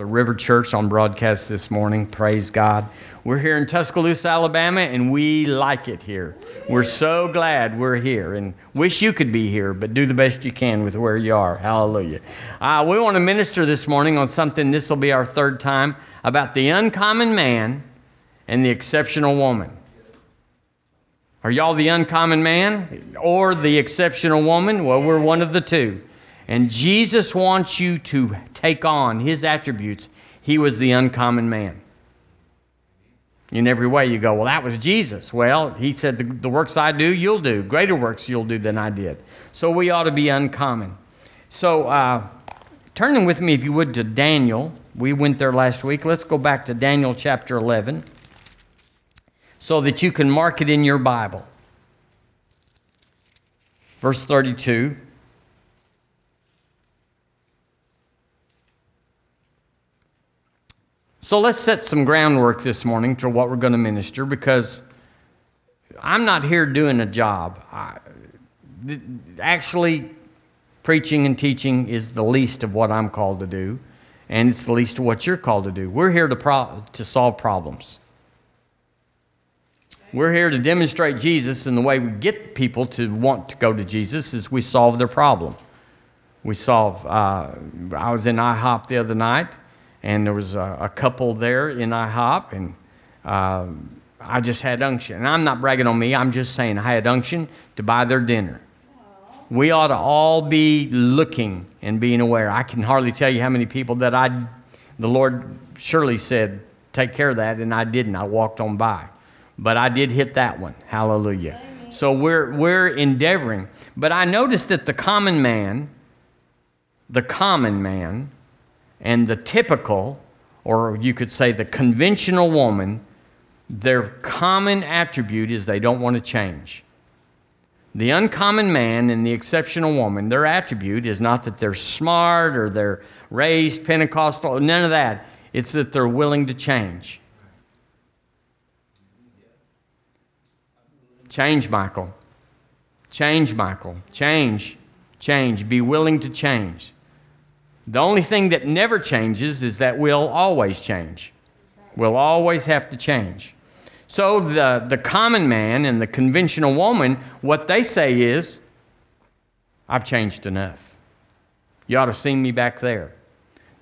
The River Church on broadcast this morning. Praise God. We're here in Tuscaloosa, Alabama, and we like it here. We're so glad we're here and wish you could be here, but do the best you can with where you are. Hallelujah. Uh, we want to minister this morning on something, this will be our third time, about the uncommon man and the exceptional woman. Are y'all the uncommon man or the exceptional woman? Well, we're one of the two. And Jesus wants you to take on his attributes. He was the uncommon man. In every way, you go, Well, that was Jesus. Well, he said, The, the works I do, you'll do. Greater works you'll do than I did. So we ought to be uncommon. So, uh, turning with me, if you would, to Daniel. We went there last week. Let's go back to Daniel chapter 11 so that you can mark it in your Bible. Verse 32. So let's set some groundwork this morning to what we're going to minister because I'm not here doing a job. I, actually, preaching and teaching is the least of what I'm called to do, and it's the least of what you're called to do. We're here to, pro- to solve problems. We're here to demonstrate Jesus, and the way we get people to want to go to Jesus is we solve their problem. We solve. Uh, I was in IHOP the other night and there was a, a couple there in IHOP, and uh, I just had unction. And I'm not bragging on me, I'm just saying I had unction to buy their dinner. We ought to all be looking and being aware. I can hardly tell you how many people that I, the Lord surely said, take care of that, and I didn't. I walked on by. But I did hit that one. Hallelujah. So we're, we're endeavoring. But I noticed that the common man, the common man, and the typical, or you could say the conventional woman, their common attribute is they don't want to change. The uncommon man and the exceptional woman, their attribute is not that they're smart or they're raised Pentecostal, none of that. It's that they're willing to change. Change, Michael. Change, Michael. Change. Change. Be willing to change. The only thing that never changes is that we'll always change. We'll always have to change. So the, the common man and the conventional woman, what they say is, I've changed enough. You ought to see me back there.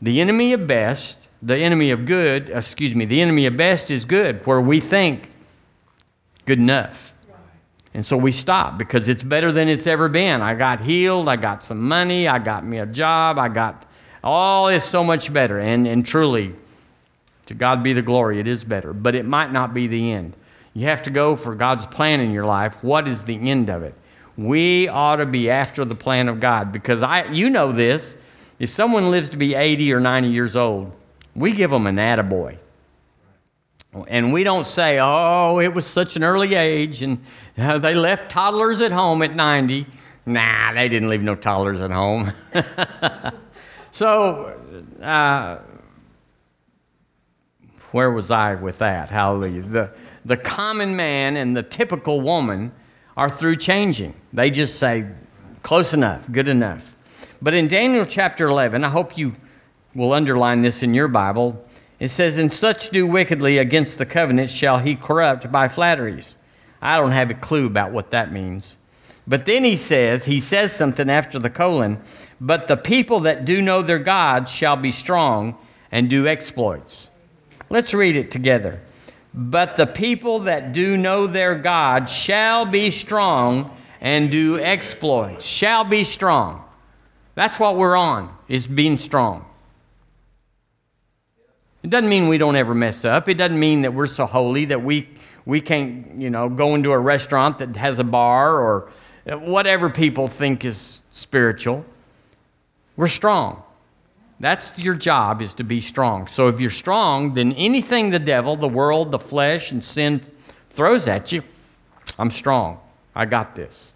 The enemy of best, the enemy of good, excuse me, the enemy of best is good, where we think good enough. And so we stop because it's better than it's ever been. I got healed, I got some money, I got me a job, I got all is so much better. And, and truly, to God be the glory, it is better. But it might not be the end. You have to go for God's plan in your life. What is the end of it? We ought to be after the plan of God because I, you know this. If someone lives to be 80 or 90 years old, we give them an attaboy. And we don't say, oh, it was such an early age and uh, they left toddlers at home at 90. Nah, they didn't leave no toddlers at home. So, uh, where was I with that? Hallelujah. The, the common man and the typical woman are through changing. They just say, close enough, good enough. But in Daniel chapter 11, I hope you will underline this in your Bible. It says, And such do wickedly against the covenant shall he corrupt by flatteries. I don't have a clue about what that means. But then he says, he says something after the colon, but the people that do know their God shall be strong and do exploits. Let's read it together. But the people that do know their God shall be strong and do exploits. Shall be strong. That's what we're on, is being strong. It doesn't mean we don't ever mess up. It doesn't mean that we're so holy that we, we can't, you know, go into a restaurant that has a bar or whatever people think is spiritual. We're strong. That's your job is to be strong. So if you're strong, then anything the devil, the world, the flesh, and sin throws at you, I'm strong. I got this.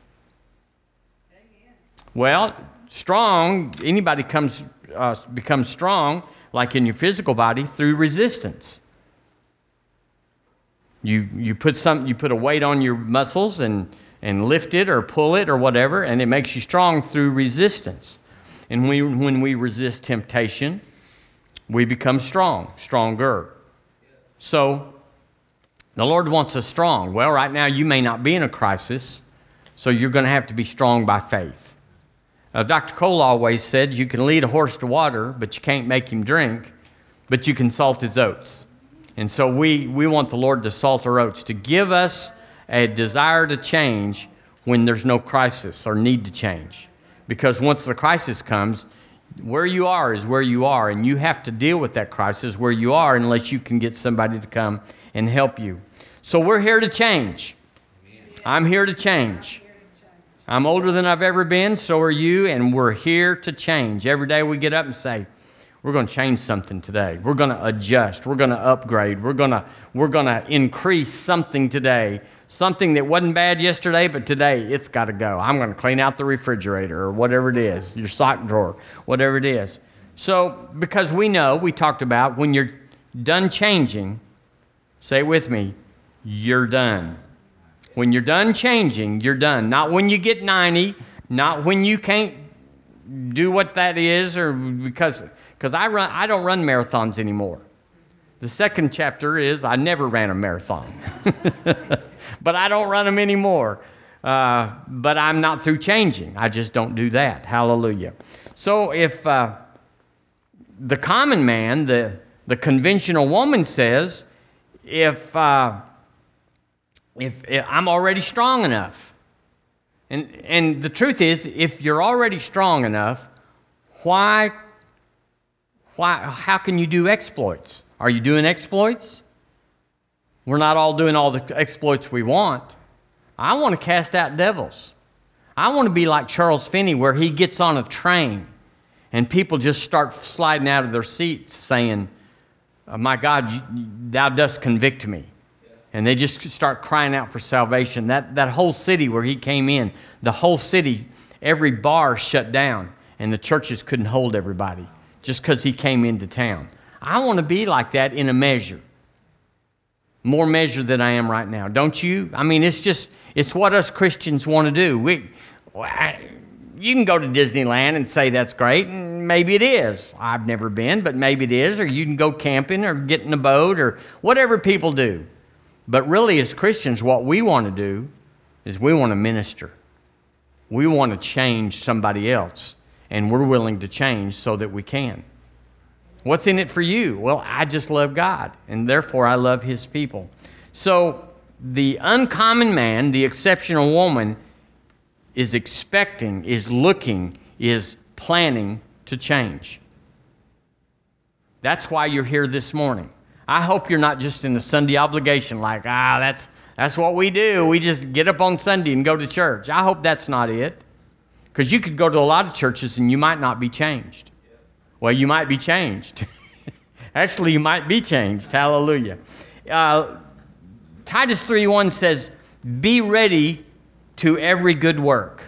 Well, strong, anybody comes, uh, becomes strong, like in your physical body, through resistance. You, you, put some, you put a weight on your muscles and, and lift it or pull it or whatever, and it makes you strong through resistance. And we, when we resist temptation, we become strong, stronger. So the Lord wants us strong. Well, right now you may not be in a crisis, so you're going to have to be strong by faith. Uh, Dr. Cole always said you can lead a horse to water, but you can't make him drink, but you can salt his oats. And so we, we want the Lord to salt our oats, to give us a desire to change when there's no crisis or need to change. Because once the crisis comes, where you are is where you are, and you have to deal with that crisis where you are unless you can get somebody to come and help you. So we're here to change. I'm here to change. I'm older than I've ever been, so are you, and we're here to change. Every day we get up and say, we're going to change something today. We're going to adjust. We're going to upgrade. We're going to, we're going to increase something today. Something that wasn't bad yesterday, but today it's got to go. I'm going to clean out the refrigerator or whatever it is, your sock drawer, whatever it is. So, because we know, we talked about when you're done changing, say it with me, you're done. When you're done changing, you're done. Not when you get 90, not when you can't do what that is, or because because I, run, I don't run marathons anymore. The second chapter is I never ran a marathon, but I don't run them anymore. Uh, but I'm not through changing. I just don't do that. Hallelujah. So if uh, the common man, the, the conventional woman says, if, uh, if, if I'm already strong enough, and, and the truth is, if you're already strong enough, why why, how can you do exploits? Are you doing exploits? We're not all doing all the exploits we want. I want to cast out devils. I want to be like Charles Finney, where he gets on a train and people just start sliding out of their seats saying, oh, My God, thou dost convict me. And they just start crying out for salvation. That, that whole city where he came in, the whole city, every bar shut down, and the churches couldn't hold everybody just because he came into town. I want to be like that in a measure. More measure than I am right now. Don't you? I mean, it's just, it's what us Christians want to do. We, you can go to Disneyland and say that's great, and maybe it is. I've never been, but maybe it is. Or you can go camping or get in a boat or whatever people do. But really, as Christians, what we want to do is we want to minister. We want to change somebody else and we're willing to change so that we can. What's in it for you? Well, I just love God, and therefore I love His people. So the uncommon man, the exceptional woman, is expecting, is looking, is planning to change. That's why you're here this morning. I hope you're not just in the Sunday obligation, like, ah, that's, that's what we do. We just get up on Sunday and go to church. I hope that's not it. Because you could go to a lot of churches and you might not be changed. Well, you might be changed. Actually, you might be changed. Hallelujah. Uh, Titus 3:1 says, "Be ready to every good work."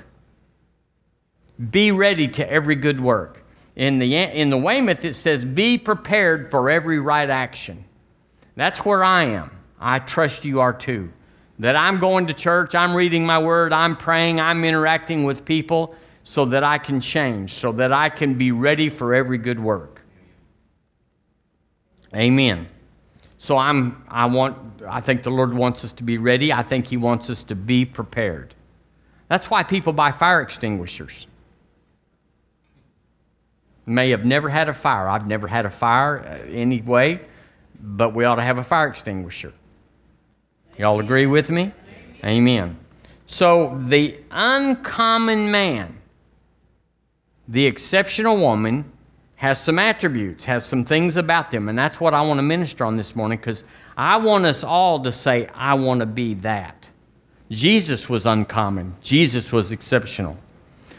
Be ready to every good work. In the, in the Weymouth, it says, Be prepared for every right action. That's where I am. I trust you are too. That I'm going to church, I'm reading my word, I'm praying, I'm interacting with people so that I can change, so that I can be ready for every good work. Amen. So I'm I want I think the Lord wants us to be ready. I think he wants us to be prepared. That's why people buy fire extinguishers. May have never had a fire. I've never had a fire uh, anyway, but we ought to have a fire extinguisher. Y'all agree with me? Amen. So, the uncommon man, the exceptional woman, has some attributes, has some things about them, and that's what I want to minister on this morning because I want us all to say, I want to be that. Jesus was uncommon, Jesus was exceptional.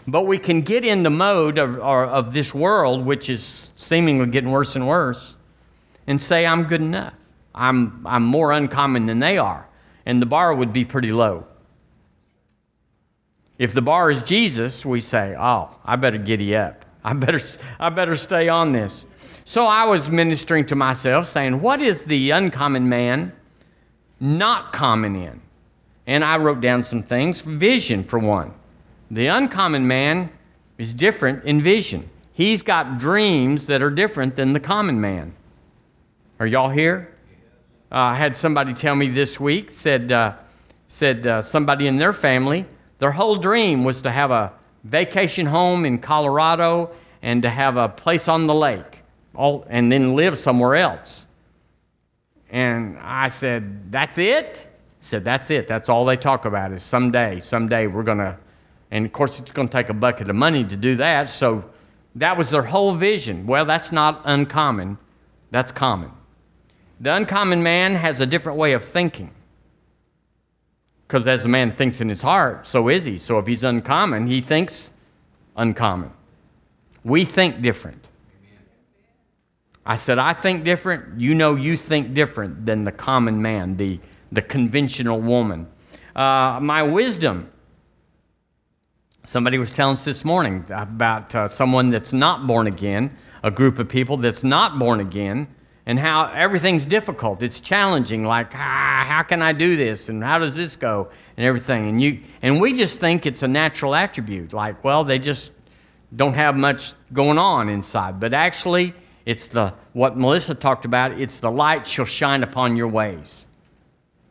But we can get in the mode of, of this world, which is seemingly getting worse and worse, and say, I'm good enough. I'm, I'm more uncommon than they are. And the bar would be pretty low. If the bar is Jesus, we say, Oh, I better giddy up. I better, I better stay on this. So I was ministering to myself, saying, What is the uncommon man not common in? And I wrote down some things. Vision, for one. The uncommon man is different in vision. He's got dreams that are different than the common man. Are y'all here? Uh, I had somebody tell me this week, said, uh, said uh, somebody in their family, their whole dream was to have a vacation home in Colorado and to have a place on the lake, all, and then live somewhere else. And I said, That's it? Said, That's it. That's all they talk about is someday, someday we're going to, and of course it's going to take a bucket of money to do that. So that was their whole vision. Well, that's not uncommon, that's common. The uncommon man has a different way of thinking. Because as a man thinks in his heart, so is he. So if he's uncommon, he thinks uncommon. We think different. I said, I think different. You know, you think different than the common man, the, the conventional woman. Uh, my wisdom. Somebody was telling us this morning about uh, someone that's not born again, a group of people that's not born again, and how everything's difficult. It's challenging. Like, ah, how can I do this? And how does this go? And everything. And you and we just think it's a natural attribute. Like, well, they just don't have much going on inside. But actually, it's the what Melissa talked about. It's the light shall shine upon your ways.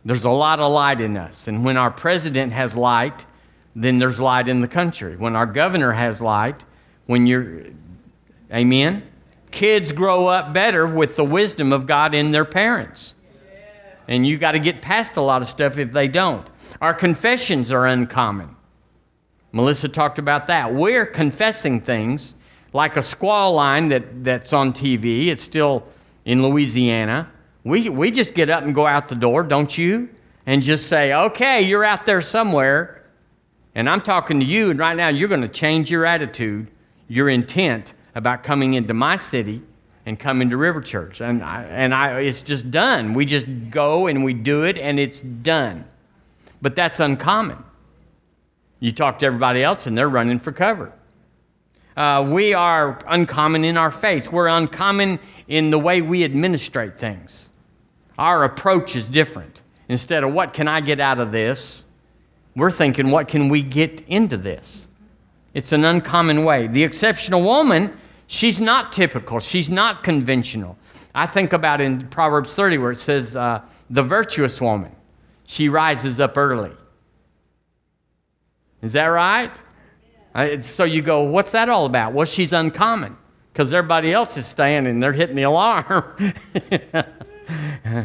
There's a lot of light in us, and when our president has light, then there's light in the country. When our governor has light, when you're, Amen kids grow up better with the wisdom of God in their parents. And you got to get past a lot of stuff if they don't. Our confessions are uncommon. Melissa talked about that. We're confessing things like a squall line that, that's on TV. It's still in Louisiana. We, we just get up and go out the door, don't you? And just say, okay, you're out there somewhere. And I'm talking to you, and right now you're going to change your attitude, your intent about coming into my city and coming to River Church. And, I, and I, it's just done. We just go and we do it, and it's done. But that's uncommon. You talk to everybody else, and they're running for cover. Uh, we are uncommon in our faith. We're uncommon in the way we administrate things. Our approach is different. Instead of what can I get out of this, we're thinking what can we get into this. It's an uncommon way. The exceptional woman She's not typical, she's not conventional. I think about in Proverbs 30 where it says, uh, the virtuous woman, she rises up early. Is that right? Uh, so you go, what's that all about? Well, she's uncommon because everybody else is staying and they're hitting the alarm. uh,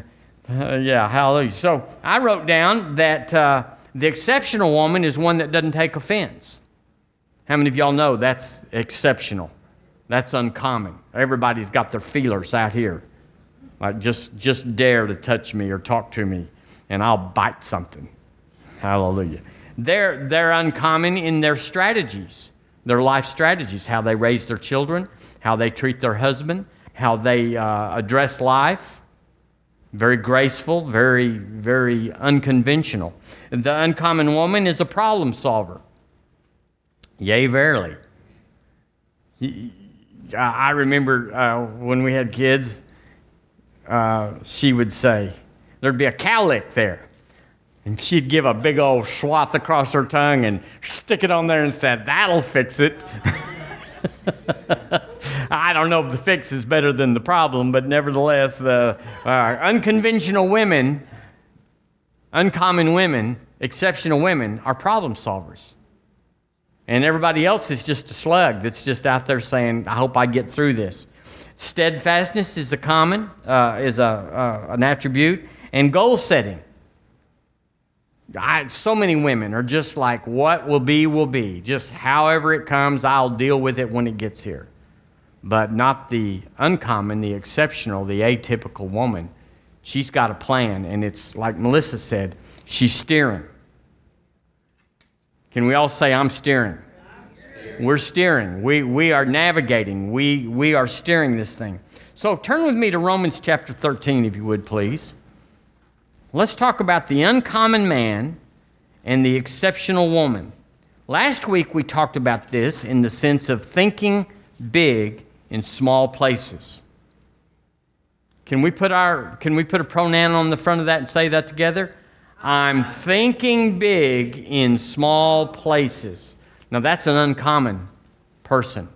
yeah, hallelujah. So I wrote down that uh, the exceptional woman is one that doesn't take offense. How many of y'all know that's exceptional? That's uncommon. Everybody's got their feelers out here. Like just, just dare to touch me or talk to me, and I'll bite something. Hallelujah. They're, they're uncommon in their strategies, their life strategies, how they raise their children, how they treat their husband, how they uh, address life. Very graceful, very, very unconventional. The uncommon woman is a problem solver. Yea, verily. I remember uh, when we had kids, uh, she would say, there'd be a cowlick there. And she'd give a big old swath across her tongue and stick it on there and said, That'll fix it. I don't know if the fix is better than the problem, but nevertheless, the uh, unconventional women, uncommon women, exceptional women are problem solvers. And everybody else is just a slug that's just out there saying, I hope I get through this. Steadfastness is a common, uh, is a, uh, an attribute, and goal setting. I, so many women are just like, what will be, will be. Just however it comes, I'll deal with it when it gets here. But not the uncommon, the exceptional, the atypical woman. She's got a plan, and it's like Melissa said, she's steering. Can we all say, I'm steering? We're steering. We, we are navigating. We, we are steering this thing. So turn with me to Romans chapter 13, if you would, please. Let's talk about the uncommon man and the exceptional woman. Last week we talked about this in the sense of thinking big in small places. Can we put our can we put a pronoun on the front of that and say that together? I'm thinking big in small places. Now, that's an uncommon person.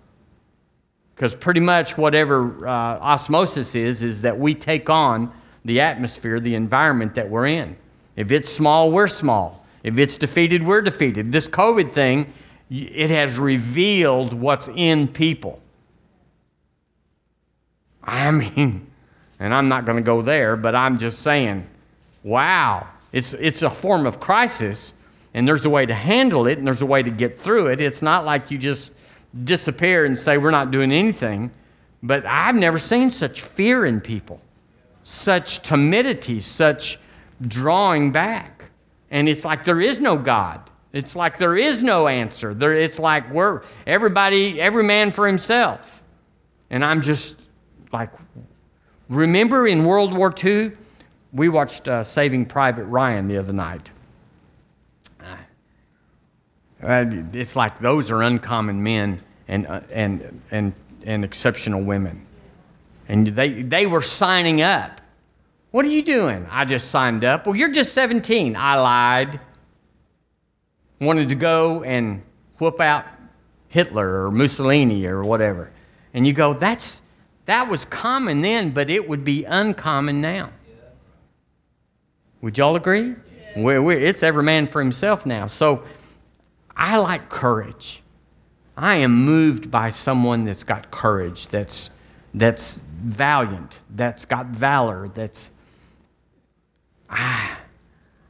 Because pretty much whatever uh, osmosis is, is that we take on the atmosphere, the environment that we're in. If it's small, we're small. If it's defeated, we're defeated. This COVID thing, it has revealed what's in people. I mean, and I'm not going to go there, but I'm just saying, wow, it's, it's a form of crisis, and there's a way to handle it, and there's a way to get through it. It's not like you just disappear and say, we're not doing anything. But I've never seen such fear in people, such timidity, such drawing back. And it's like there is no God. It's like there is no answer. There, it's like we're everybody, every man for himself. And I'm just like, remember in World War II, we watched uh, Saving Private Ryan the other night. Uh, it's like those are uncommon men and, uh, and, and, and exceptional women. And they, they were signing up. What are you doing? I just signed up. Well, you're just 17. I lied. Wanted to go and whoop out Hitler or Mussolini or whatever. And you go, that's, that was common then, but it would be uncommon now. Would y'all agree? We're, we're, it's every man for himself now. So I like courage. I am moved by someone that's got courage, that's, that's valiant, that's got valor, that's. Ah,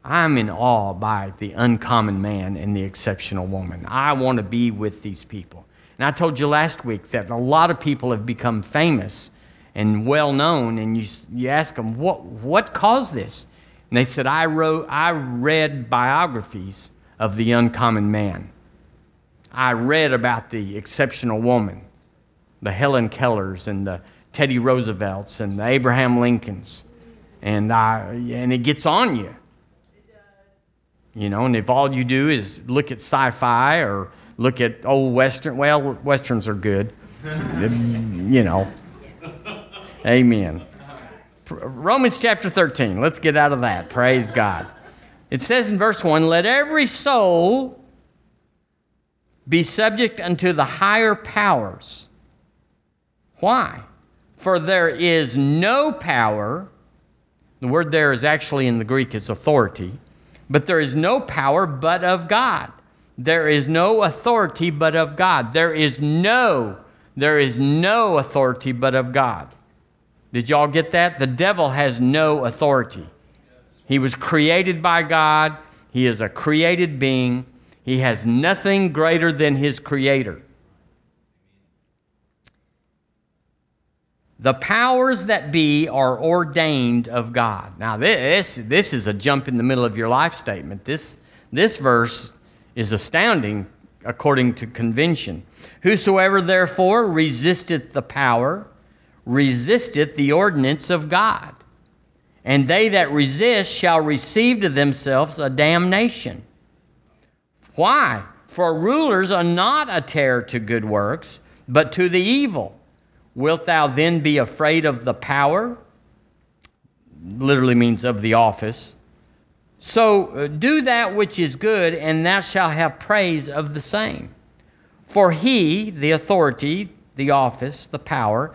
I'm in awe by the uncommon man and the exceptional woman. I want to be with these people. And I told you last week that a lot of people have become famous and well known, and you, you ask them, what, what caused this? And they said, I, wrote, I read biographies of the uncommon man. I read about the exceptional woman, the Helen Kellers and the Teddy Roosevelts and the Abraham Lincolns. And, I, and it gets on you. You know, and if all you do is look at sci fi or look at old Western, well, Westerns are good. you know. Amen. Romans chapter 13. Let's get out of that. Praise God. It says in verse 1 Let every soul be subject unto the higher powers. Why? For there is no power, the word there is actually in the Greek is authority, but there is no power but of God. There is no authority but of God. There is no, there is no authority but of God. Did y'all get that? The devil has no authority. He was created by God, he is a created being. He has nothing greater than his creator. The powers that be are ordained of God. Now, this, this is a jump in the middle of your life statement. This, this verse is astounding according to convention. Whosoever therefore resisteth the power, resisteth the ordinance of God. And they that resist shall receive to themselves a damnation. Why? For rulers are not a terror to good works, but to the evil. Wilt thou then be afraid of the power? Literally means of the office. So uh, do that which is good, and thou shalt have praise of the same. For he, the authority, the office, the power,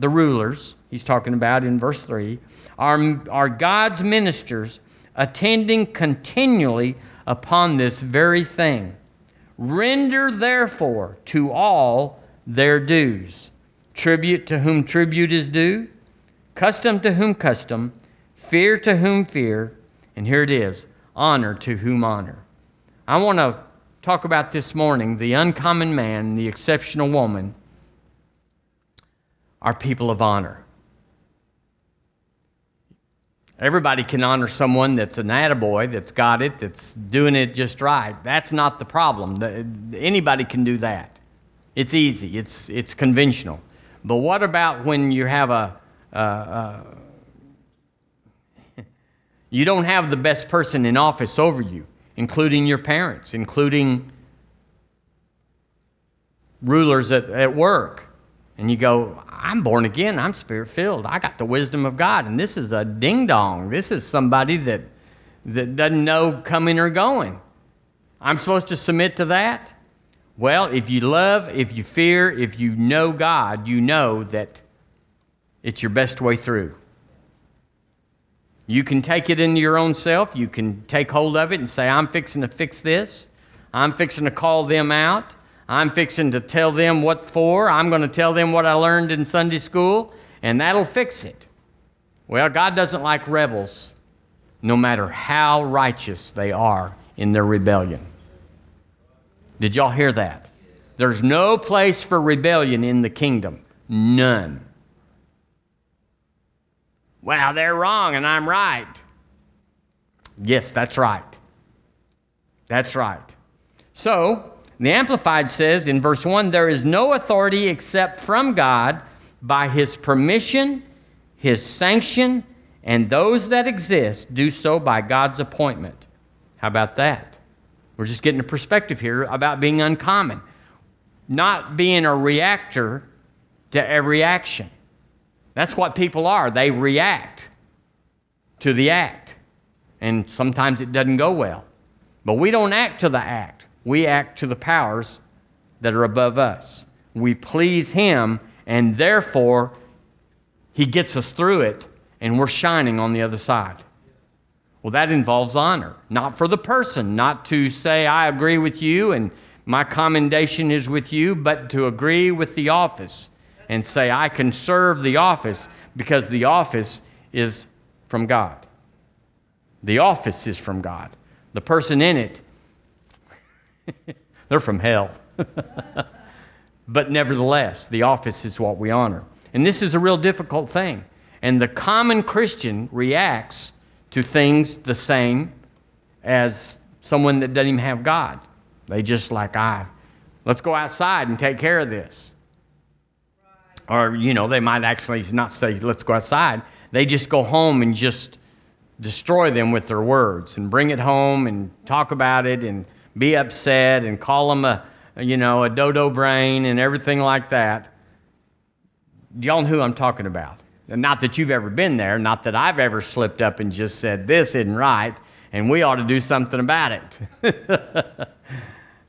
the rulers, he's talking about in verse 3, are, are God's ministers, attending continually upon this very thing. Render therefore to all their dues tribute to whom tribute is due, custom to whom custom, fear to whom fear, and here it is honor to whom honor. I want to talk about this morning the uncommon man, the exceptional woman, are people of honor. Everybody can honor someone that's an attaboy, that's got it, that's doing it just right. That's not the problem. Anybody can do that. It's easy, it's, it's conventional. But what about when you have a, uh, uh, you don't have the best person in office over you, including your parents, including rulers at, at work. And you go, I'm born again, I'm spirit filled, I got the wisdom of God, and this is a ding dong. This is somebody that, that doesn't know coming or going. I'm supposed to submit to that? Well, if you love, if you fear, if you know God, you know that it's your best way through. You can take it into your own self. You can take hold of it and say, I'm fixing to fix this. I'm fixing to call them out. I'm fixing to tell them what for. I'm going to tell them what I learned in Sunday school, and that'll fix it. Well, God doesn't like rebels, no matter how righteous they are in their rebellion. Did y'all hear that? There's no place for rebellion in the kingdom. None. Well, they're wrong and I'm right. Yes, that's right. That's right. So, the Amplified says in verse 1 there is no authority except from God by his permission, his sanction, and those that exist do so by God's appointment. How about that? We're just getting a perspective here about being uncommon, not being a reactor to every action. That's what people are. They react to the act. And sometimes it doesn't go well. But we don't act to the act, we act to the powers that are above us. We please Him, and therefore, He gets us through it, and we're shining on the other side. Well, that involves honor, not for the person, not to say, I agree with you and my commendation is with you, but to agree with the office and say, I can serve the office because the office is from God. The office is from God. The person in it, they're from hell. but nevertheless, the office is what we honor. And this is a real difficult thing. And the common Christian reacts to things the same as someone that doesn't even have God. They just like, I, let's go outside and take care of this. Or, you know, they might actually not say, let's go outside. They just go home and just destroy them with their words and bring it home and talk about it and be upset and call them a, you know, a dodo brain and everything like that. Do Y'all know who I'm talking about. Not that you've ever been there, not that I've ever slipped up and just said, this isn't right, and we ought to do something about it. uh,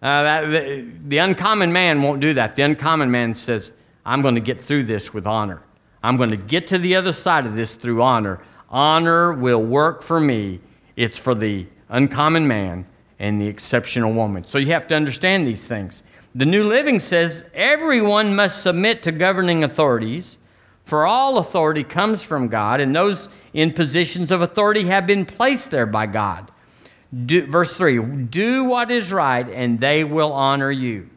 that, the, the uncommon man won't do that. The uncommon man says, I'm going to get through this with honor. I'm going to get to the other side of this through honor. Honor will work for me. It's for the uncommon man and the exceptional woman. So you have to understand these things. The New Living says everyone must submit to governing authorities, for all authority comes from God, and those in positions of authority have been placed there by God. Do, verse 3 Do what is right, and they will honor you.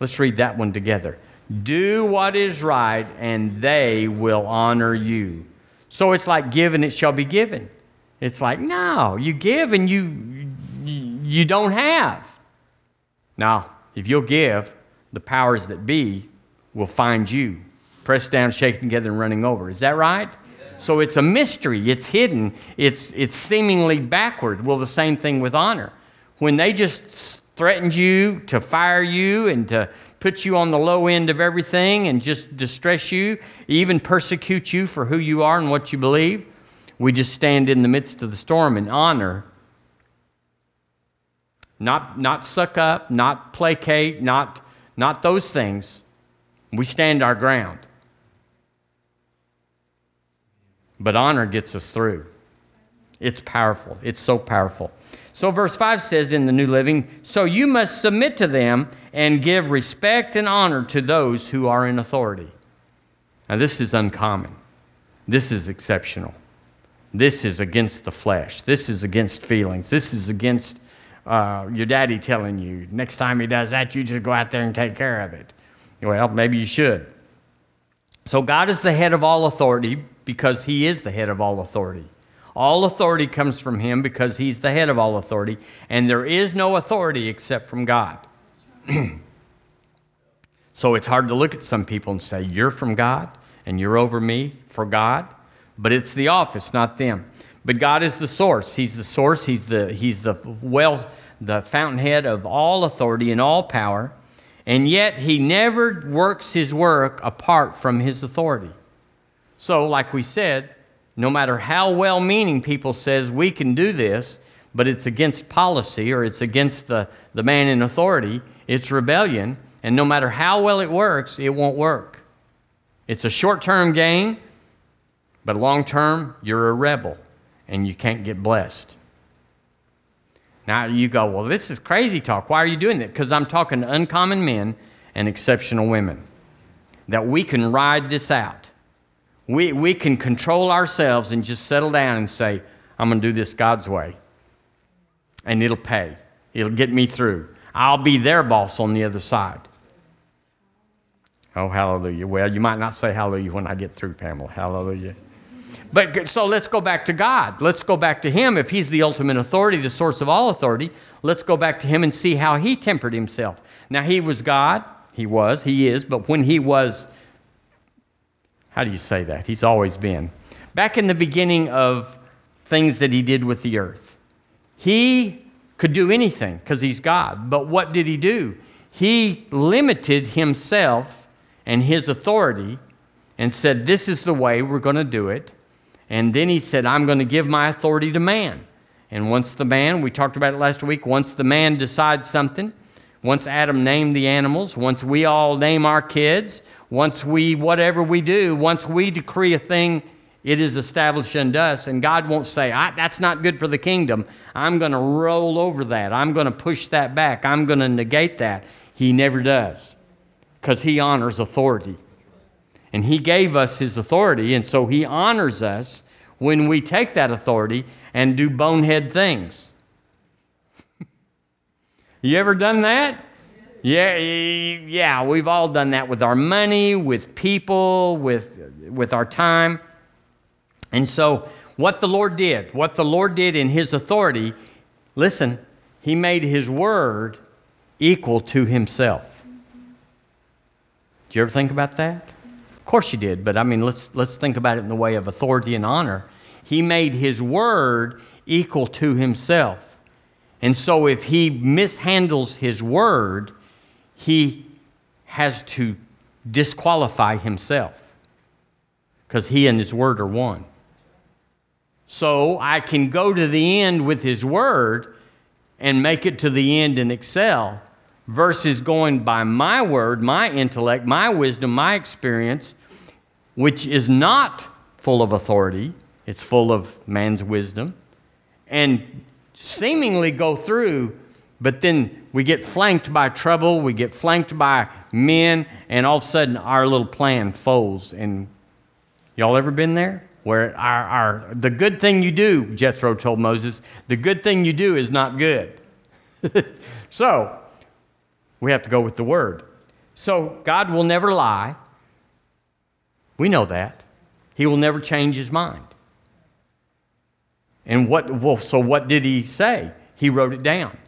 Let's read that one together. Do what is right, and they will honor you. So it's like give and it shall be given. It's like, no, you give and you, you don't have. Now, if you'll give, the powers that be will find you, pressed down, shaken together, and running over. Is that right? So it's a mystery. It's hidden. It's, it's seemingly backward. Well, the same thing with honor. When they just threatened you to fire you and to put you on the low end of everything and just distress you, even persecute you for who you are and what you believe. We just stand in the midst of the storm and honor. Not, not suck up, not placate, not, not those things. We stand our ground. But honor gets us through. It's powerful. It's so powerful. So, verse 5 says in the New Living, So you must submit to them and give respect and honor to those who are in authority. Now, this is uncommon. This is exceptional. This is against the flesh. This is against feelings. This is against uh, your daddy telling you, next time he does that, you just go out there and take care of it. Well, maybe you should. So, God is the head of all authority because he is the head of all authority. All authority comes from him because he's the head of all authority, and there is no authority except from God. So it's hard to look at some people and say, You're from God and you're over me for God. But it's the office, not them. But God is the source. He's the source. He's the, he's the well, the fountainhead of all authority and all power. And yet he never works his work apart from his authority. So, like we said, no matter how well meaning people says we can do this, but it's against policy or it's against the, the man in authority, it's rebellion. And no matter how well it works, it won't work. It's a short term gain, but long term, you're a rebel and you can't get blessed. Now you go, well, this is crazy talk. Why are you doing that? Because I'm talking to uncommon men and exceptional women. That we can ride this out. We, we can control ourselves and just settle down and say, I'm going to do this God's way. And it'll pay, it'll get me through. I'll be their boss on the other side. Oh, hallelujah. Well, you might not say hallelujah when I get through, Pamela. Hallelujah. But so let's go back to God. Let's go back to Him. If He's the ultimate authority, the source of all authority, let's go back to Him and see how He tempered Himself. Now, He was God. He was. He is. But when He was, how do you say that? He's always been. Back in the beginning of things that He did with the earth, He could do anything because He's God. But what did He do? He limited Himself and His authority and said, This is the way we're going to do it. And then he said, I'm going to give my authority to man. And once the man, we talked about it last week, once the man decides something, once Adam named the animals, once we all name our kids, once we, whatever we do, once we decree a thing, it is established unto us. And God won't say, that's not good for the kingdom. I'm going to roll over that. I'm going to push that back. I'm going to negate that. He never does because he honors authority. And He gave us His authority, and so He honors us when we take that authority and do bonehead things. you ever done that? Yeah, yeah, we've all done that with our money, with people, with, with our time. And so, what the Lord did, what the Lord did in His authority, listen, He made His word equal to Himself. Did you ever think about that? Course you did, but I mean, let's, let's think about it in the way of authority and honor. He made his word equal to himself. And so if he mishandles his word, he has to disqualify himself because he and his word are one. So I can go to the end with his word and make it to the end and excel versus going by my word, my intellect, my wisdom, my experience, which is not full of authority, it's full of man's wisdom, and seemingly go through, but then we get flanked by trouble, we get flanked by men, and all of a sudden our little plan folds. And y'all ever been there? Where our, our the good thing you do, Jethro told Moses, the good thing you do is not good. so we have to go with the word. So God will never lie. We know that. He will never change his mind. And what, well, so what did he say? He wrote it down.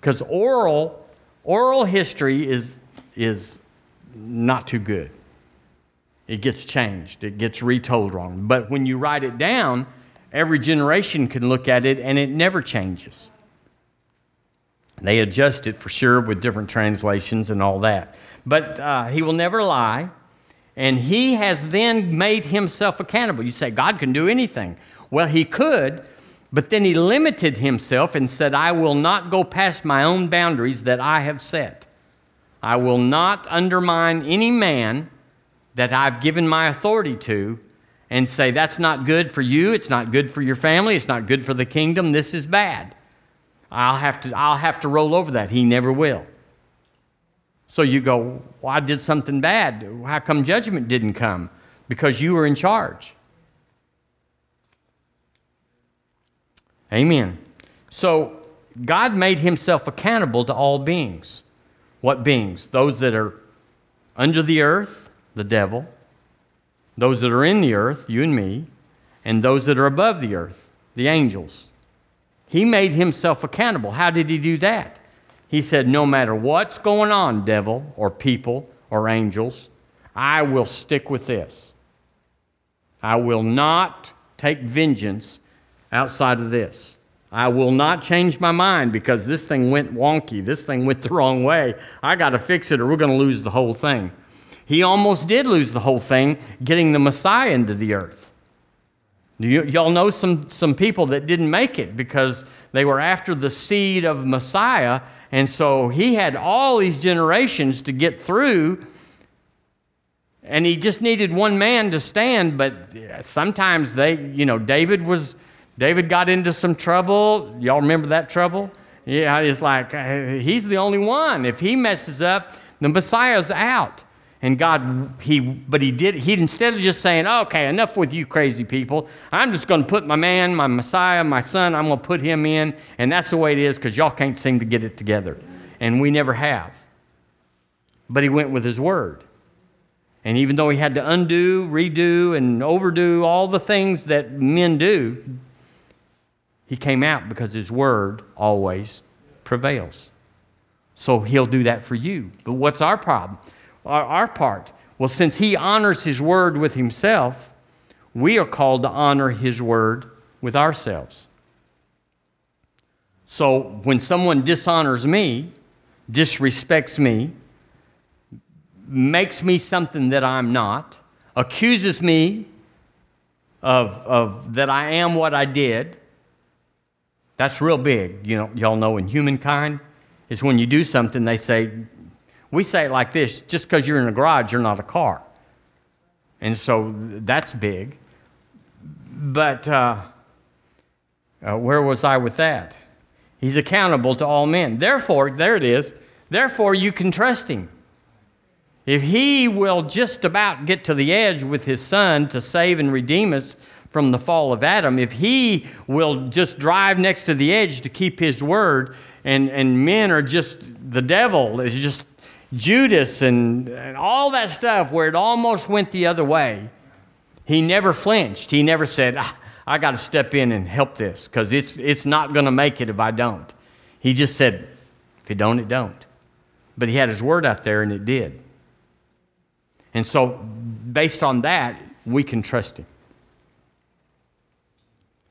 Because oral, oral history is, is not too good. It gets changed, it gets retold wrong. But when you write it down, every generation can look at it and it never changes. They adjust it for sure with different translations and all that. But uh, he will never lie. And he has then made himself accountable. You say, God can do anything. Well, he could, but then he limited himself and said, I will not go past my own boundaries that I have set. I will not undermine any man that I've given my authority to and say, that's not good for you, it's not good for your family, it's not good for the kingdom, this is bad. I'll have to, I'll have to roll over that. He never will. So you go, well, I did something bad. How come judgment didn't come? Because you were in charge. Amen. So God made himself accountable to all beings. What beings? Those that are under the earth, the devil, those that are in the earth, you and me, and those that are above the earth, the angels. He made himself accountable. How did he do that? He said, No matter what's going on, devil or people or angels. I will stick with this. I will not take vengeance outside of this. I will not change my mind because this thing went wonky. This thing went the wrong way. I got to fix it or we're going to lose the whole thing. He almost did lose the whole thing getting the Messiah into the earth. You, y'all know some, some people that didn't make it because they were after the seed of Messiah. And so he had all these generations to get through. And he just needed one man to stand. But sometimes they, you know, David was, David got into some trouble. Y'all remember that trouble? Yeah, it's like uh, he's the only one. If he messes up, the Messiah's out. And God, he, but he did, he instead of just saying, okay, enough with you crazy people, I'm just going to put my man, my Messiah, my son, I'm going to put him in, and that's the way it is because y'all can't seem to get it together. And we never have. But he went with his word. And even though he had to undo, redo, and overdo all the things that men do, he came out because his word always prevails. So he'll do that for you. But what's our problem? Our, our part? Well, since he honors his word with himself, we are called to honor his word with ourselves. So when someone dishonors me, disrespects me, makes me something that I'm not, accuses me of, of that I am what I did, that's real big. You know, y'all know in humankind, is when you do something, they say, we say it like this just because you're in a garage, you're not a car. And so that's big. But uh, uh, where was I with that? He's accountable to all men. Therefore, there it is. Therefore, you can trust him. If he will just about get to the edge with his son to save and redeem us from the fall of Adam, if he will just drive next to the edge to keep his word, and, and men are just, the devil is just Judas and, and all that stuff where it almost went the other way, he never flinched. He never said, ah, I got to step in and help this because it's, it's not going to make it if I don't. He just said, if it don't, it don't. But he had his word out there and it did. And so, based on that, we can trust him.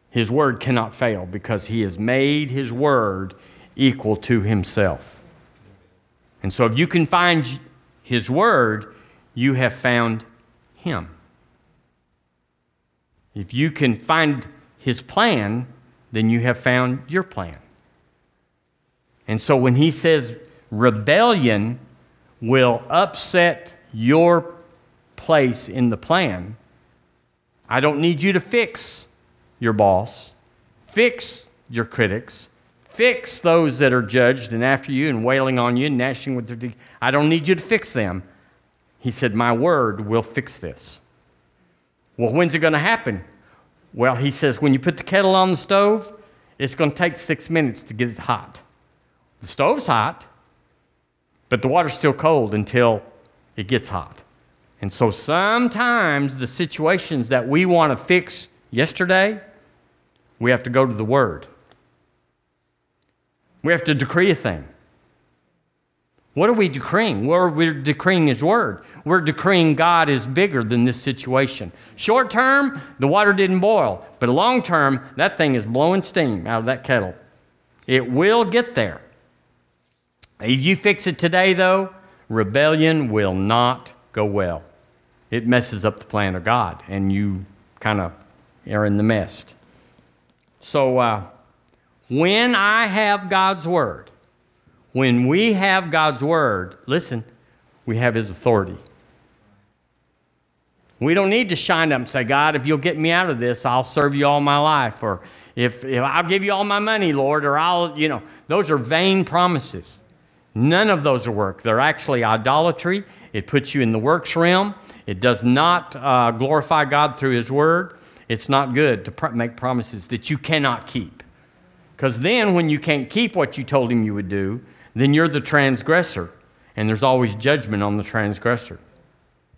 His word cannot fail because he has made his word equal to himself. And so if you can find His Word, you have found Him. If you can find His plan, then you have found your plan. And so when He says rebellion will upset your place in the plan, I don't need you to fix your boss, fix your critics, fix those that are judged and after you and wailing on you and gnashing with their teeth. I don't need you to fix them. He said, My word will fix this. Well, when's it going to happen? Well, he says, when you put the kettle on the stove, it's going to take six minutes to get it hot. The stove's hot, but the water's still cold until it gets hot. And so sometimes the situations that we want to fix yesterday, we have to go to the Word. We have to decree a thing. What are we decreeing? Well, we're decreeing His Word. We're decreeing God is bigger than this situation. Short term, the water didn't boil, but long term, that thing is blowing steam out of that kettle. It will get there. If you fix it today, though, rebellion will not go well. It messes up the plan of God, and you kind of are in the mess. So, uh, when I have God's word, when we have God's word, listen, we have his authority. We don't need to shine up and say, God, if you'll get me out of this, I'll serve you all my life. Or if, if I'll give you all my money, Lord, or I'll, you know, those are vain promises. None of those are work. They're actually idolatry. It puts you in the works realm. It does not uh, glorify God through His Word. It's not good to pr- make promises that you cannot keep. Because then, when you can't keep what you told him you would do, then you're the transgressor, and there's always judgment on the transgressor.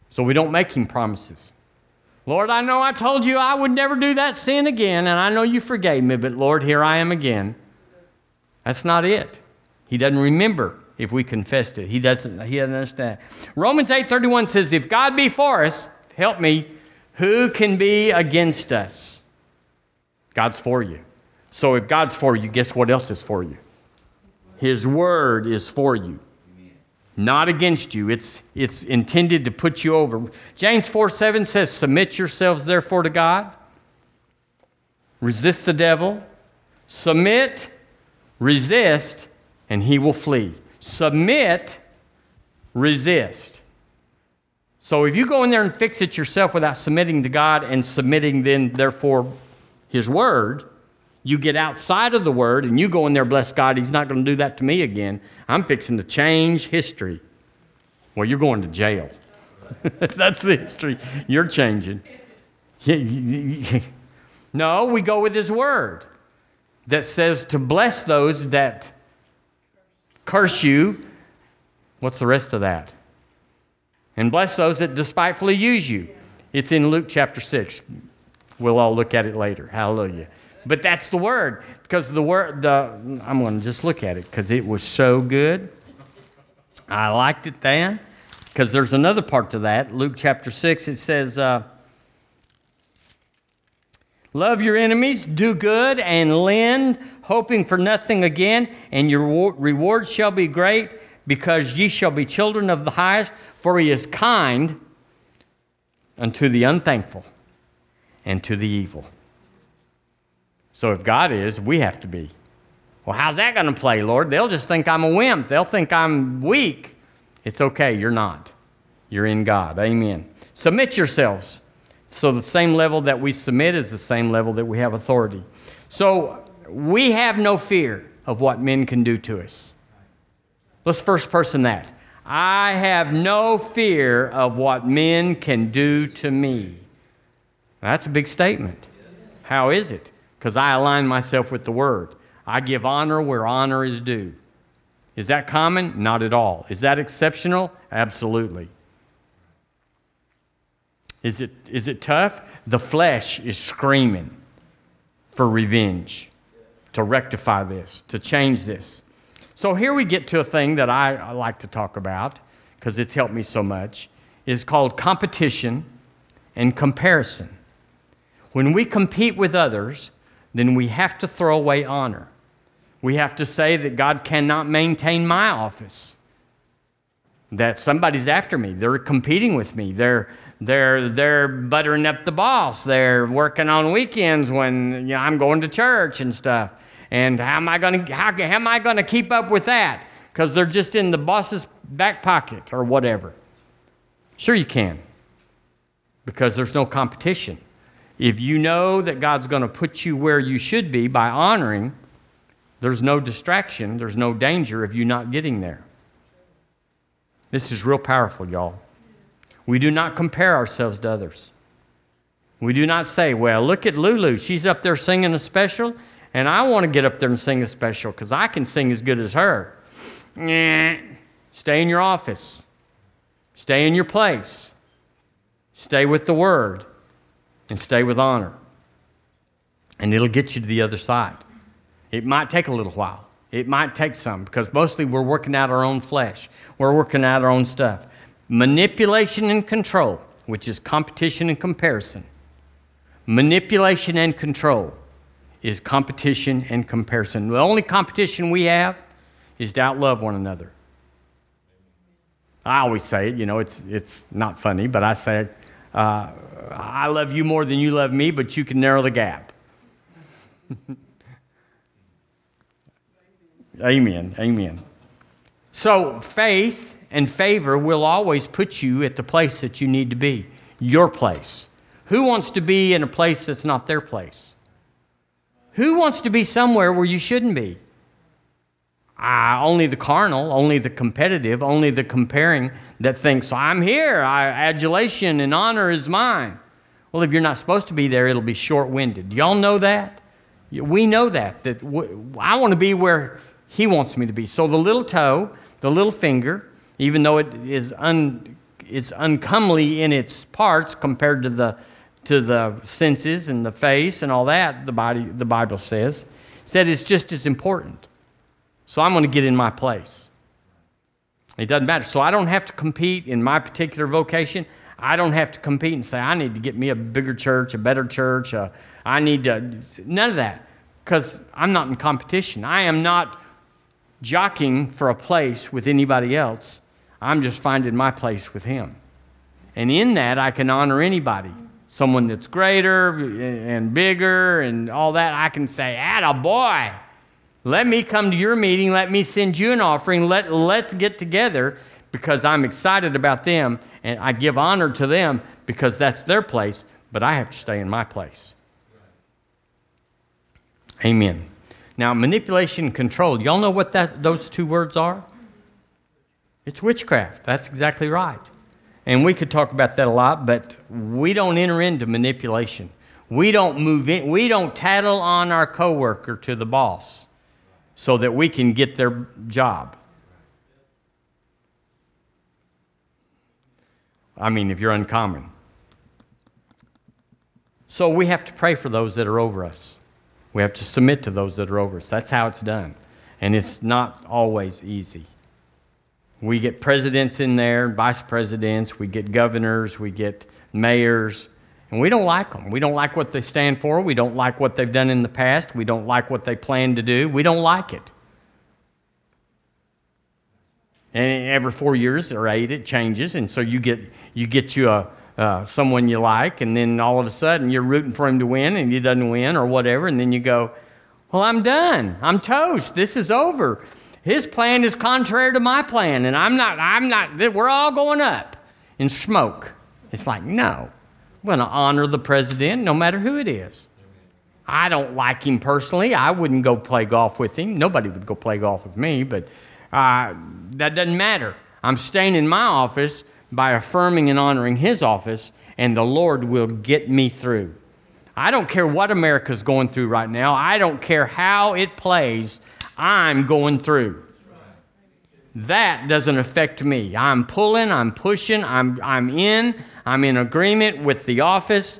So we don't make him promises. Lord, I know I told you I would never do that sin again, and I know you forgave me, but Lord, here I am again. That's not it. He doesn't remember if we confessed it. He doesn't, he doesn't understand. Romans 8:31 says, if God be for us, help me, who can be against us? God's for you. So if God's for you, guess what else is for you? His word is for you. Not against you. It's, it's intended to put you over. James 4 7 says, Submit yourselves therefore to God. Resist the devil. Submit, resist, and he will flee. Submit, resist. So if you go in there and fix it yourself without submitting to God and submitting then, therefore, his word, you get outside of the word and you go in there, bless God, he's not going to do that to me again. I'm fixing to change history. Well, you're going to jail. That's the history you're changing. no, we go with his word that says to bless those that curse you. What's the rest of that? And bless those that despitefully use you. It's in Luke chapter 6. We'll all look at it later. Hallelujah. But that's the word because the word the I'm going to just look at it because it was so good. I liked it then because there's another part to that. Luke chapter 6 it says uh, Love your enemies, do good, and lend, hoping for nothing again, and your reward shall be great, because ye shall be children of the highest, for he is kind unto the unthankful and to the evil. So if God is, we have to be. Well, how's that going to play, Lord? They'll just think I'm a wimp. They'll think I'm weak. It's okay. You're not. You're in God. Amen. Submit yourselves. So the same level that we submit is the same level that we have authority. So we have no fear of what men can do to us. Let's first person that. I have no fear of what men can do to me. That's a big statement. How is it? Because I align myself with the Word. I give honor where honor is due. Is that common? Not at all. Is that exceptional? Absolutely. Is it, is it tough? The flesh is screaming for revenge, to rectify this, to change this. So here we get to a thing that I, I like to talk about because it's helped me so much. It's called competition and comparison. When we compete with others, then we have to throw away honor. We have to say that God cannot maintain my office. That somebody's after me. They're competing with me. They're, they're, they're buttering up the boss. They're working on weekends when you know, I'm going to church and stuff. And how am I going to, how, how am I going to keep up with that? Because they're just in the boss's back pocket or whatever. Sure, you can. Because there's no competition. If you know that God's going to put you where you should be by honoring, there's no distraction, there's no danger of you not getting there. This is real powerful, y'all. We do not compare ourselves to others. We do not say, well, look at Lulu. She's up there singing a special, and I want to get up there and sing a special because I can sing as good as her. Stay in your office, stay in your place, stay with the word, and stay with honor. And it'll get you to the other side. It might take a little while. It might take some because mostly we're working out our own flesh. We're working out our own stuff. Manipulation and control, which is competition and comparison. Manipulation and control is competition and comparison. The only competition we have is to outlove one another. I always say it, you know, it's, it's not funny, but I say it. Uh, I love you more than you love me, but you can narrow the gap. amen. Amen. So, faith and favor will always put you at the place that you need to be, your place. Who wants to be in a place that's not their place? Who wants to be somewhere where you shouldn't be? Uh, only the carnal, only the competitive, only the comparing that thinks, I'm here, I, adulation and honor is mine. Well, if you're not supposed to be there, it'll be short winded. Y'all know that? We know that. That w- I want to be where He wants me to be. So the little toe, the little finger, even though it is, un, is uncomely in its parts compared to the, to the senses and the face and all that, the, body, the Bible says, said it's just as important. So I'm going to get in my place. It doesn't matter. So I don't have to compete in my particular vocation. I don't have to compete and say, I need to get me a bigger church, a better church. Uh, I need to. None of that. Because I'm not in competition. I am not jockeying for a place with anybody else. I'm just finding my place with Him. And in that, I can honor anybody. Someone that's greater and bigger and all that, I can say, Atta boy, let me come to your meeting. Let me send you an offering. Let, let's get together because I'm excited about them and I give honor to them because that's their place, but I have to stay in my place. Amen. Now, manipulation and control, y'all know what that, those two words are? It's witchcraft. That's exactly right. And we could talk about that a lot, but we don't enter into manipulation. We don't move in, we don't tattle on our coworker to the boss so that we can get their job. I mean, if you're uncommon. So we have to pray for those that are over us. We have to submit to those that are over us. That's how it's done. And it's not always easy. We get presidents in there, vice presidents, we get governors, we get mayors, and we don't like them. We don't like what they stand for. We don't like what they've done in the past. We don't like what they plan to do. We don't like it. And every four years or eight, it changes, and so you get you get you a uh, someone you like, and then all of a sudden you're rooting for him to win, and he doesn't win or whatever, and then you go, "Well, I'm done. I'm toast. This is over. His plan is contrary to my plan, and I'm not. I'm not. We're all going up in smoke." It's like, no, I'm going to honor the president, no matter who it is. I don't like him personally. I wouldn't go play golf with him. Nobody would go play golf with me, but uh, that doesn't matter. I'm staying in my office by affirming and honoring his office, and the Lord will get me through. I don't care what America's going through right now. I don't care how it plays. I'm going through. That doesn't affect me. I'm pulling, I'm pushing, I'm, I'm in, I'm in agreement with the office.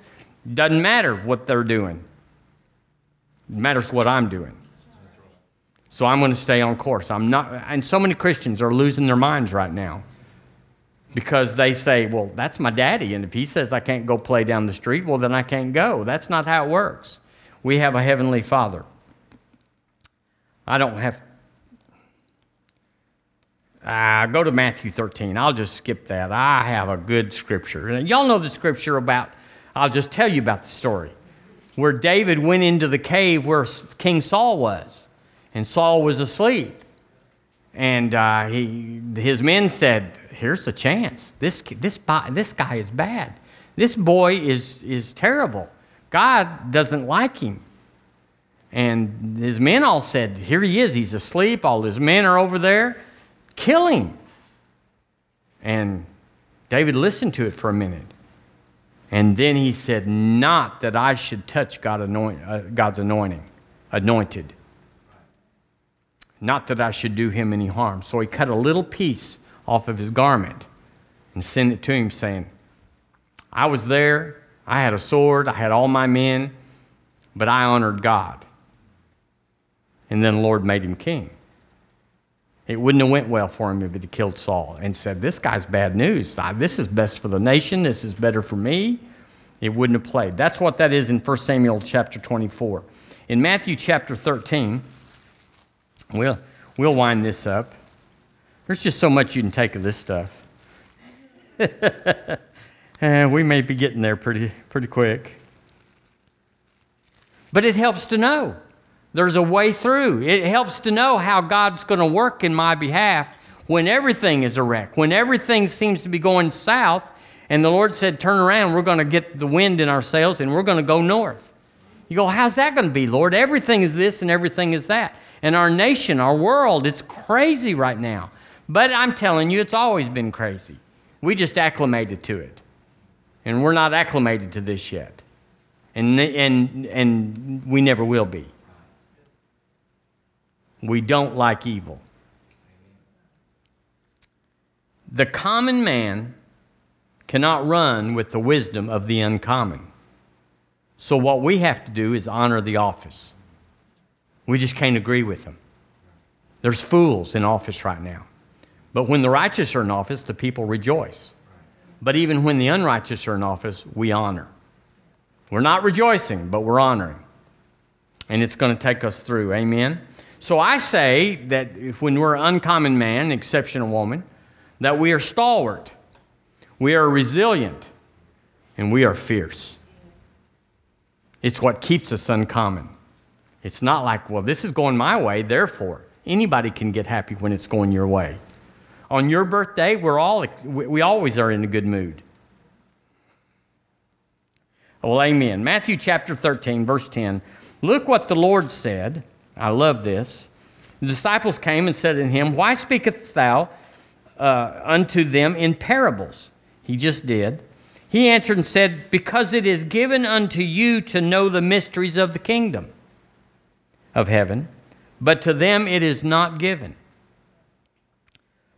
Doesn't matter what they're doing, it matters what I'm doing. So I'm going to stay on course. I'm not, and so many Christians are losing their minds right now because they say, well, that's my daddy, and if he says I can't go play down the street, well, then I can't go. That's not how it works. We have a heavenly Father. I don't have. Uh, go to Matthew 13. I'll just skip that. I have a good scripture. And y'all know the scripture about, I'll just tell you about the story, where David went into the cave where King Saul was, and Saul was asleep. And uh, he, his men said, Here's the chance. This, this, this guy is bad. This boy is, is terrible. God doesn't like him. And his men all said, Here he is. He's asleep. All his men are over there. Kill him. And David listened to it for a minute. And then he said, Not that I should touch God anoint, uh, God's anointing, anointed. Not that I should do him any harm. So he cut a little piece off of his garment and sent it to him, saying, I was there. I had a sword. I had all my men, but I honored God. And then the Lord made him king. It wouldn't have went well for him if he had killed Saul and said, This guy's bad news. This is best for the nation. This is better for me. It wouldn't have played. That's what that is in 1 Samuel chapter 24. In Matthew chapter 13, we'll, we'll wind this up. There's just so much you can take of this stuff. and eh, we may be getting there pretty, pretty quick. But it helps to know. There's a way through. It helps to know how God's going to work in my behalf when everything is a wreck, when everything seems to be going south, and the Lord said, Turn around, we're going to get the wind in our sails and we're going to go north. You go, How's that going to be, Lord? Everything is this and everything is that. And our nation, our world, it's crazy right now. But I'm telling you, it's always been crazy. We just acclimated to it. And we're not acclimated to this yet. And, and, and we never will be. We don't like evil. The common man cannot run with the wisdom of the uncommon. So, what we have to do is honor the office. We just can't agree with them. There's fools in office right now. But when the righteous are in office, the people rejoice. But even when the unrighteous are in office, we honor. We're not rejoicing, but we're honoring. And it's going to take us through. Amen? So I say that if when we're an uncommon man, exceptional woman, that we are stalwart, we are resilient, and we are fierce. It's what keeps us uncommon. It's not like, well, this is going my way, therefore, anybody can get happy when it's going your way. On your birthday, we're all, we always are in a good mood. Well, amen. Matthew chapter 13, verse 10. Look what the Lord said. I love this. The disciples came and said to him, Why speakest thou uh, unto them in parables? He just did. He answered and said, Because it is given unto you to know the mysteries of the kingdom of heaven, but to them it is not given.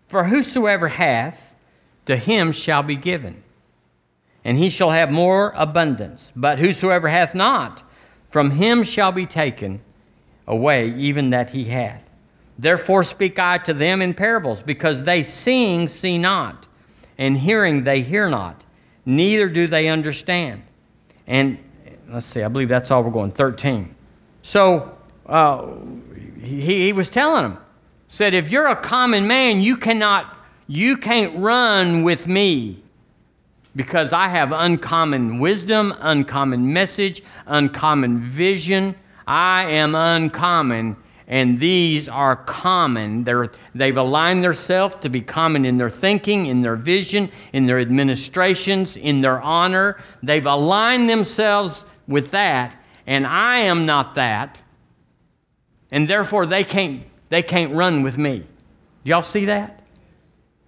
For whosoever hath, to him shall be given, and he shall have more abundance. But whosoever hath not, from him shall be taken away even that he hath. Therefore speak I to them in parables, because they seeing see not, and hearing they hear not, neither do they understand. And let's see, I believe that's all we're going, 13. So uh, he, he was telling them, said, if you're a common man, you cannot, you can't run with me because I have uncommon wisdom, uncommon message, uncommon vision. I am uncommon, and these are common. They're, they've aligned themselves to be common in their thinking, in their vision, in their administrations, in their honor. They've aligned themselves with that, and I am not that and therefore they can't, they can't run with me. Do y'all see that?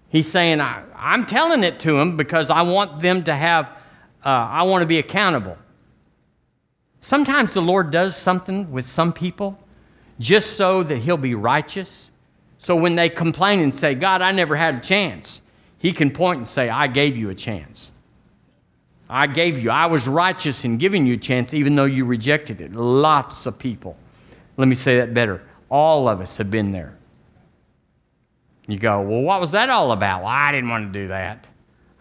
He's saying, I, am telling it to them because I want them to have, uh, I want to be accountable. Sometimes the Lord does something with some people just so that He'll be righteous. So when they complain and say, God, I never had a chance, He can point and say, I gave you a chance. I gave you, I was righteous in giving you a chance, even though you rejected it. Lots of people let me say that better. All of us have been there. You go, well, what was that all about? Well, I didn't want to do that.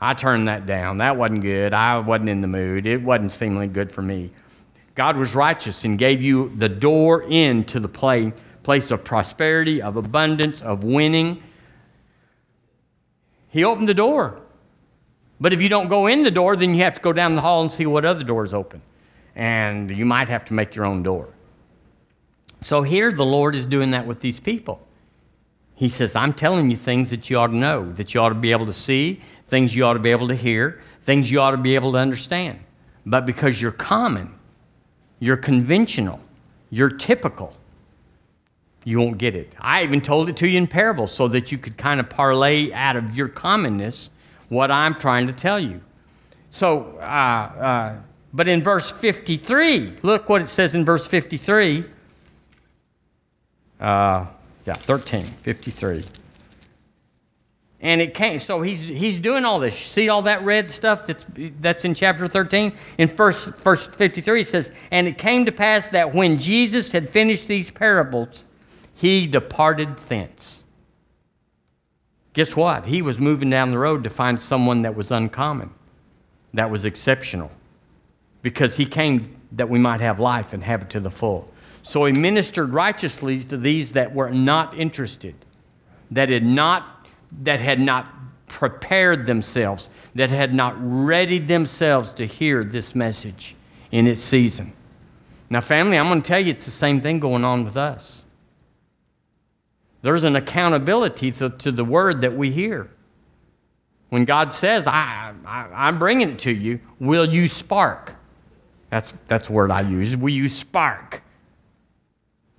I turned that down. That wasn't good. I wasn't in the mood. It wasn't seemingly good for me. God was righteous and gave you the door into the play, place of prosperity, of abundance, of winning. He opened the door. But if you don't go in the door, then you have to go down the hall and see what other doors open. And you might have to make your own door. So here the Lord is doing that with these people. He says, I'm telling you things that you ought to know, that you ought to be able to see, things you ought to be able to hear, things you ought to be able to understand. But because you're common, you're conventional, you're typical, you won't get it. I even told it to you in parables so that you could kind of parlay out of your commonness what I'm trying to tell you. So, uh, uh, but in verse 53, look what it says in verse 53. Uh, yeah, 13, 53. And it came, so he's, he's doing all this. See all that red stuff that's, that's in chapter 13? In first, verse 53, it says, And it came to pass that when Jesus had finished these parables, he departed thence. Guess what? He was moving down the road to find someone that was uncommon, that was exceptional, because he came that we might have life and have it to the full. So he ministered righteously to these that were not interested, that had not, that had not prepared themselves, that had not readied themselves to hear this message in its season. Now, family, I'm going to tell you it's the same thing going on with us. There's an accountability to, to the word that we hear. When God says, I, I, am bringing it to you, will you spark? That's, that's the word I use. Will you spark?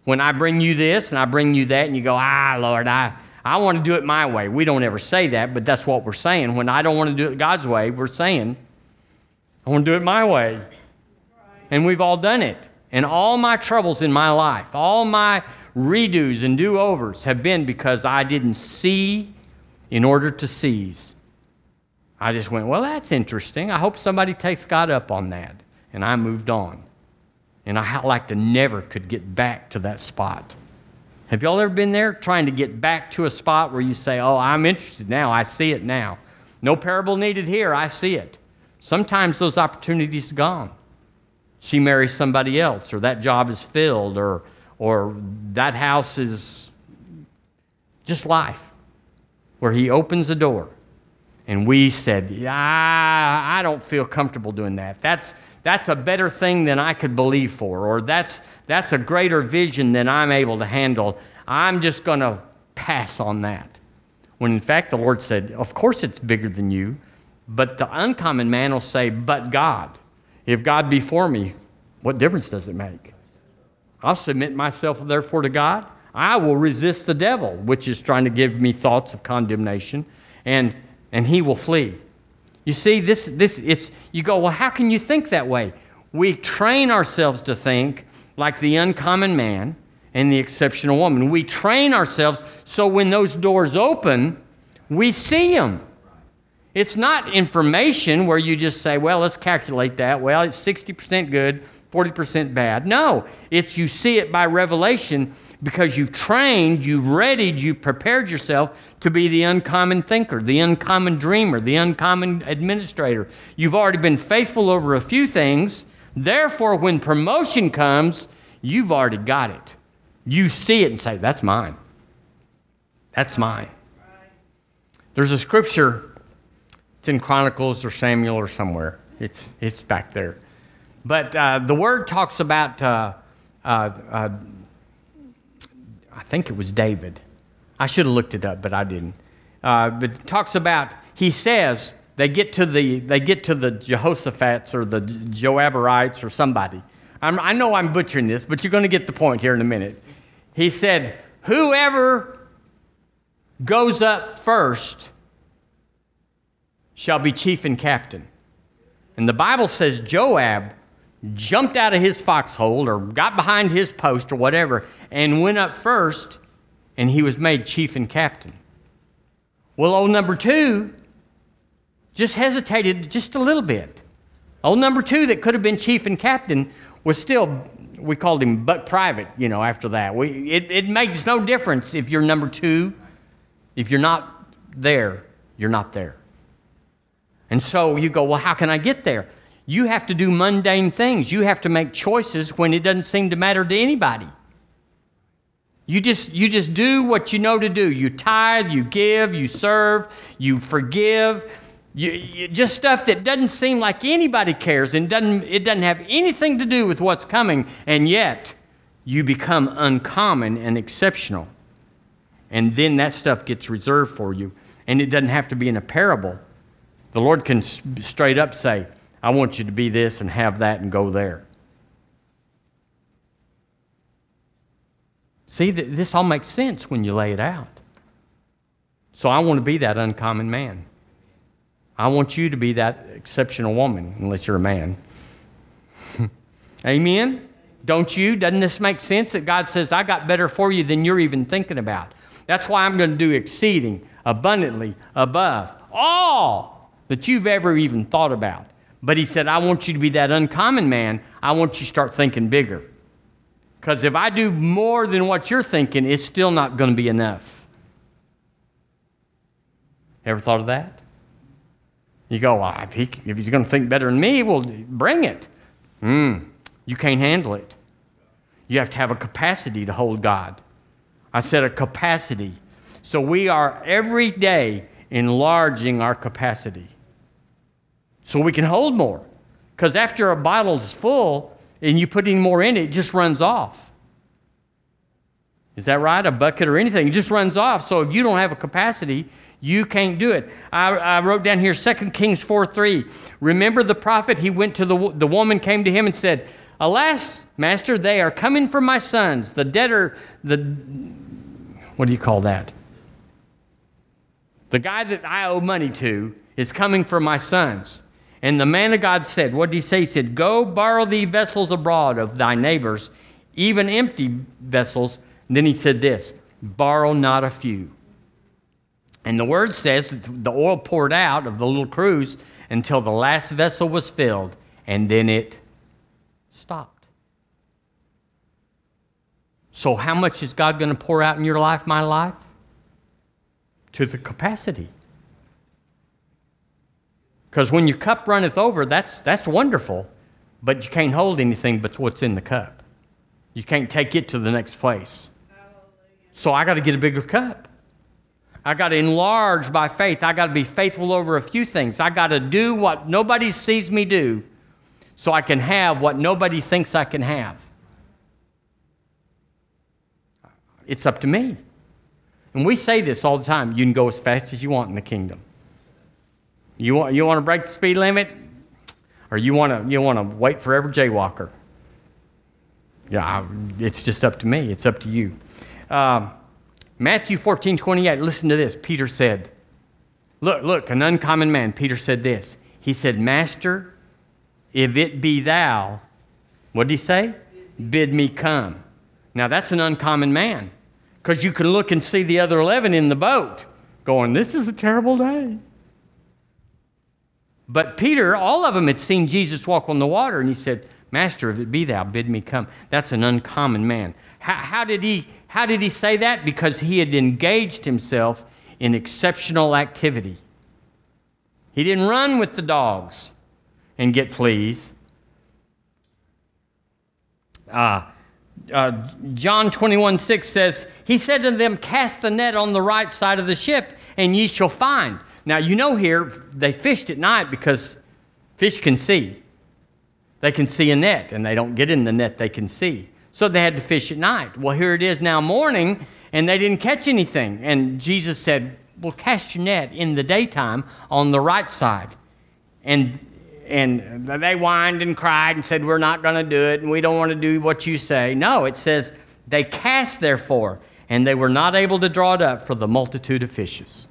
When I bring you this and I bring you that, and you go, ah, Lord, I, I want to do it my way. We don't ever say that, but that's what we're saying. When I don't want to do it God's way, we're saying, I want to do it my way. And we've all done it. And all my troubles in my life, all my redos and do overs have been because I didn't see in order to seize. I just went, well, that's interesting. I hope somebody takes God up on that. And I moved on. And I like to never could get back to that spot. Have y'all ever been there trying to get back to a spot where you say, Oh, I'm interested now. I see it now. No parable needed here. I see it. Sometimes those opportunities are gone. She marries somebody else, or that job is filled, or, or that house is just life, where he opens a door. And we said, Yeah, I don't feel comfortable doing that. That's, that's a better thing than I could believe for, or that's, that's a greater vision than I'm able to handle. I'm just going to pass on that. When in fact, the Lord said, Of course it's bigger than you, but the uncommon man will say, But God. If God be for me, what difference does it make? I'll submit myself, therefore, to God. I will resist the devil, which is trying to give me thoughts of condemnation, and, and he will flee. You see, this, this, it's, you go, well, how can you think that way? We train ourselves to think like the uncommon man and the exceptional woman. We train ourselves so when those doors open, we see them. It's not information where you just say, well, let's calculate that. Well, it's 60% good, 40% bad. No, it's you see it by revelation because you've trained, you've readied, you've prepared yourself to be the uncommon thinker, the uncommon dreamer, the uncommon administrator. You've already been faithful over a few things. Therefore, when promotion comes, you've already got it. You see it and say, That's mine. That's mine. There's a scripture, it's in Chronicles or Samuel or somewhere. It's, it's back there. But uh, the word talks about, uh, uh, uh I think it was David. I should have looked it up, but I didn't. Uh, but it talks about, he says, they get to the, they get to the Jehoshaphat's or the Joaberites or somebody. I'm, i know I'm butchering this, but you're going to get the point here in a minute. He said, Whoever goes up first shall be chief and captain. And the Bible says Joab jumped out of his foxhole or got behind his post or whatever and went up first, and he was made chief and captain. Well, old number two just hesitated just a little bit. Old number two, that could have been chief and captain, was still we called him Buck Private, you know, after that. We, it, it makes no difference if you're number two. If you're not there, you're not there. And so you go, well, how can I get there? You have to do mundane things. You have to make choices when it doesn't seem to matter to anybody. You just, you just do what you know to do. You tithe, you give, you serve, you forgive, you, you, just stuff that doesn't seem like anybody cares and doesn't, it doesn't have anything to do with what's coming, and yet you become uncommon and exceptional. And then that stuff gets reserved for you. And it doesn't have to be in a parable. The Lord can straight up say, I want you to be this and have that and go there. See, this all makes sense when you lay it out. So I want to be that uncommon man. I want you to be that exceptional woman, unless you're a man. Amen? Don't you? Doesn't this make sense that God says, I got better for you than you're even thinking about? That's why I'm going to do exceeding, abundantly, above all that you've ever even thought about. But He said, I want you to be that uncommon man. I want you to start thinking bigger. Because if I do more than what you're thinking, it's still not going to be enough. Ever thought of that? You go, well, if, he, if he's going to think better than me, well, bring it. Mm, you can't handle it. You have to have a capacity to hold God. I said a capacity. So we are every day enlarging our capacity so we can hold more. Because after a bottle is full and you put any more in it, it just runs off. Is that right? A bucket or anything, it just runs off. So if you don't have a capacity, you can't do it. I, I wrote down here 2 Kings 4 3. Remember the prophet? He went to the, the woman, came to him and said, Alas, master, they are coming for my sons. The debtor, the, what do you call that? The guy that I owe money to is coming for my sons. And the man of God said, What did he say? He said, Go borrow thee vessels abroad of thy neighbors, even empty vessels. And then he said this Borrow not a few. And the word says that the oil poured out of the little cruse until the last vessel was filled, and then it stopped. So, how much is God going to pour out in your life, my life? To the capacity. Because when your cup runneth over, that's, that's wonderful, but you can't hold anything but what's in the cup. You can't take it to the next place. So I got to get a bigger cup. I got to enlarge by faith. I got to be faithful over a few things. I got to do what nobody sees me do so I can have what nobody thinks I can have. It's up to me. And we say this all the time you can go as fast as you want in the kingdom. You want, you want to break the speed limit? Or you want to, you want to wait forever jaywalker? Yeah, I, it's just up to me. It's up to you. Uh, Matthew 14, 28, listen to this. Peter said, Look, look, an uncommon man. Peter said this. He said, Master, if it be thou, what did he say? Bid me come. Now that's an uncommon man because you can look and see the other 11 in the boat going, This is a terrible day. But Peter, all of them had seen Jesus walk on the water, and he said, Master, if it be thou, bid me come. That's an uncommon man. How, how, did he, how did he say that? Because he had engaged himself in exceptional activity. He didn't run with the dogs and get fleas. Uh, uh, John 21 6 says, He said to them, Cast the net on the right side of the ship, and ye shall find. Now, you know here, they fished at night because fish can see. They can see a net, and they don't get in the net they can see. So they had to fish at night. Well, here it is now morning, and they didn't catch anything. And Jesus said, Well, cast your net in the daytime on the right side. And and they whined and cried and said, We're not going to do it, and we don't want to do what you say. No, it says, They cast, therefore, and they were not able to draw it up for the multitude of fishes.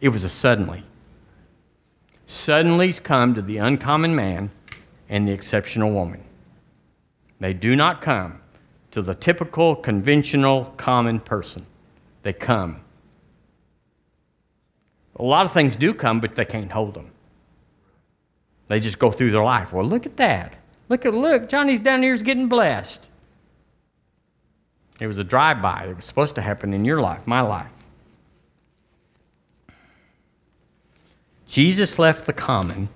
It was a suddenly. Suddenly's come to the uncommon man and the exceptional woman. They do not come to the typical, conventional, common person. They come. A lot of things do come, but they can't hold them. They just go through their life. Well, look at that. Look at look, Johnny's down here's getting blessed. It was a drive-by. It was supposed to happen in your life, my life. Jesus left the common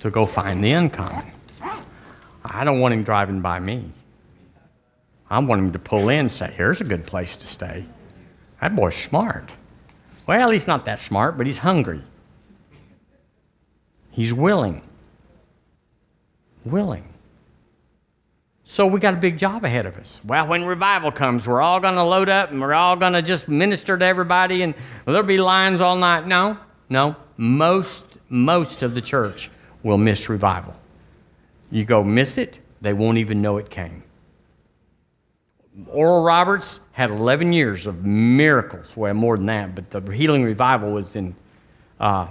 to go find the uncommon. I don't want him driving by me. I want him to pull in and say, Here's a good place to stay. That boy's smart. Well, he's not that smart, but he's hungry. He's willing. Willing. So we got a big job ahead of us. Well, when revival comes, we're all going to load up and we're all going to just minister to everybody and there'll be lines all night. No, no, most, most of the church will miss revival. You go miss it, they won't even know it came. Oral Roberts had 11 years of miracles. Well, more than that, but the healing revival was in uh,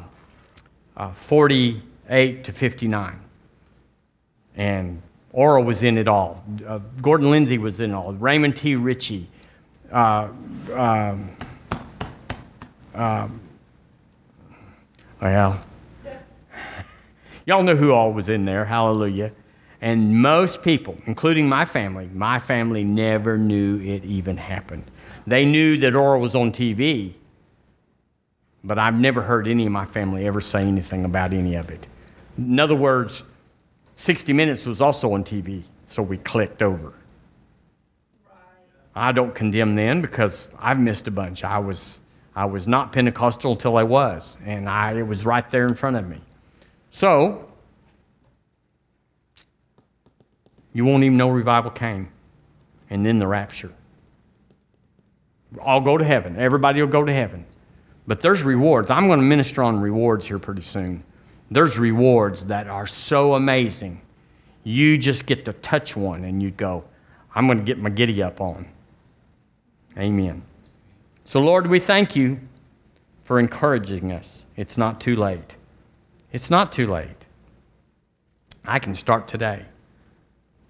uh, 48 to 59. And Oral was in it all. Uh, Gordon Lindsay was in it all. Raymond T. Richey. Uh, um, um, well, y'all know who all was in there. Hallelujah. And most people, including my family, my family never knew it even happened. They knew that Oral was on TV, but I've never heard any of my family ever say anything about any of it. In other words, 60 Minutes was also on TV, so we clicked over. I don't condemn them because I've missed a bunch. I was I was not Pentecostal until I was, and I, it was right there in front of me. So, you won't even know revival came, and then the rapture. I'll go to heaven. Everybody will go to heaven. But there's rewards. I'm going to minister on rewards here pretty soon. There's rewards that are so amazing. You just get to touch one and you go, I'm going to get my giddy up on. Amen. So, Lord, we thank you for encouraging us. It's not too late. It's not too late. I can start today.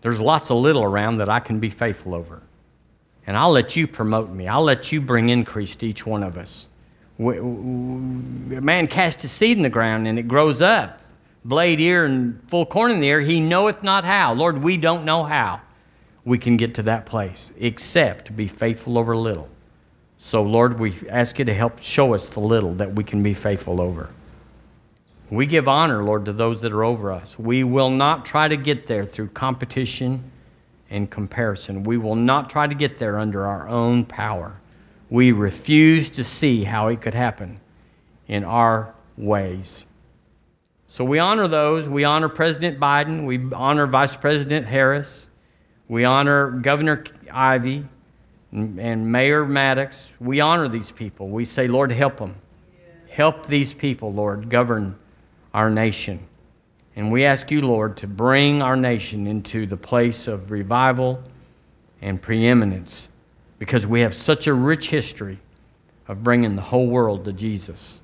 There's lots of little around that I can be faithful over. And I'll let you promote me. I'll let you bring increase to each one of us. A man casts his seed in the ground and it grows up, blade ear and full corn in the ear. He knoweth not how. Lord, we don't know how. we can get to that place, except to be faithful over little. So, Lord, we ask you to help show us the little that we can be faithful over. We give honor, Lord, to those that are over us. We will not try to get there through competition and comparison. We will not try to get there under our own power. We refuse to see how it could happen in our ways. So we honor those. We honor President Biden. We honor Vice President Harris. We honor Governor Ivey and, Mayor Maddox. We honor these people. We say, Lord, help them. Help these people, Lord, govern our nation. And we ask you, Lord, to bring our nation into the place of revival and preeminence because we have such a rich history of bringing the whole world to Jesus.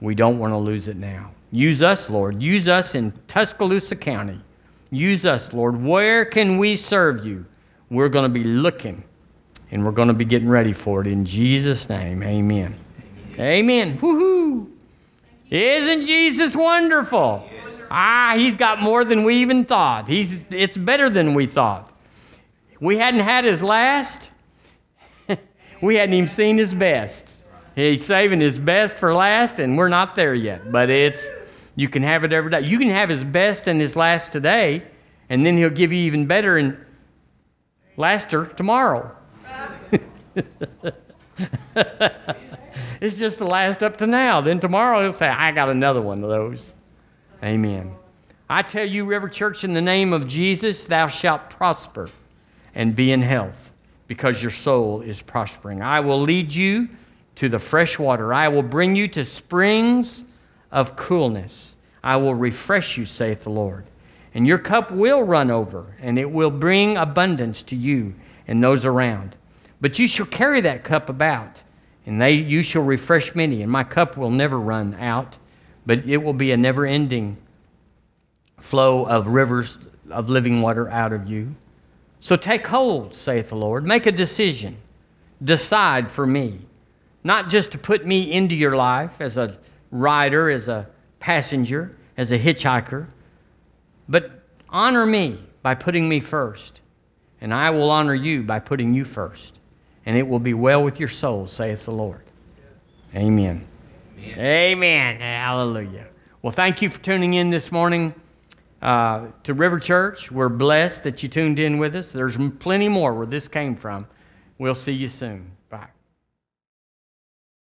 We don't want to lose it now. Use us, Lord. Use us in Tuscaloosa County. Use us, Lord. Where can we serve you? We're going to be looking and we're going to be getting ready for it. In Jesus' name, amen. Amen. Woohoo! Isn't Jesus wonderful? Ah, he's got more than we even thought. He's, it's better than we thought. We hadn't had his last, we hadn't even seen his best. He's saving his best for last, and we're not there yet. But it's you can have it every day. You can have his best and his last today, and then he'll give you even better and laster tomorrow. it's just the last up to now. Then tomorrow he'll say, I got another one of those. Amen. I tell you, River Church, in the name of Jesus, thou shalt prosper and be in health because your soul is prospering. I will lead you to the fresh water. I will bring you to springs of coolness. I will refresh you, saith the Lord. And your cup will run over, and it will bring abundance to you and those around. But you shall carry that cup about, and they, you shall refresh many. And my cup will never run out, but it will be a never ending flow of rivers of living water out of you. So take hold, saith the Lord. Make a decision. Decide for me not just to put me into your life as a rider, as a passenger, as a hitchhiker, but honor me by putting me first. And I will honor you by putting you first. And it will be well with your soul, saith the Lord. Amen. Amen. Amen. Hallelujah. Well, thank you for tuning in this morning uh, to River Church. We're blessed that you tuned in with us. There's plenty more where this came from. We'll see you soon.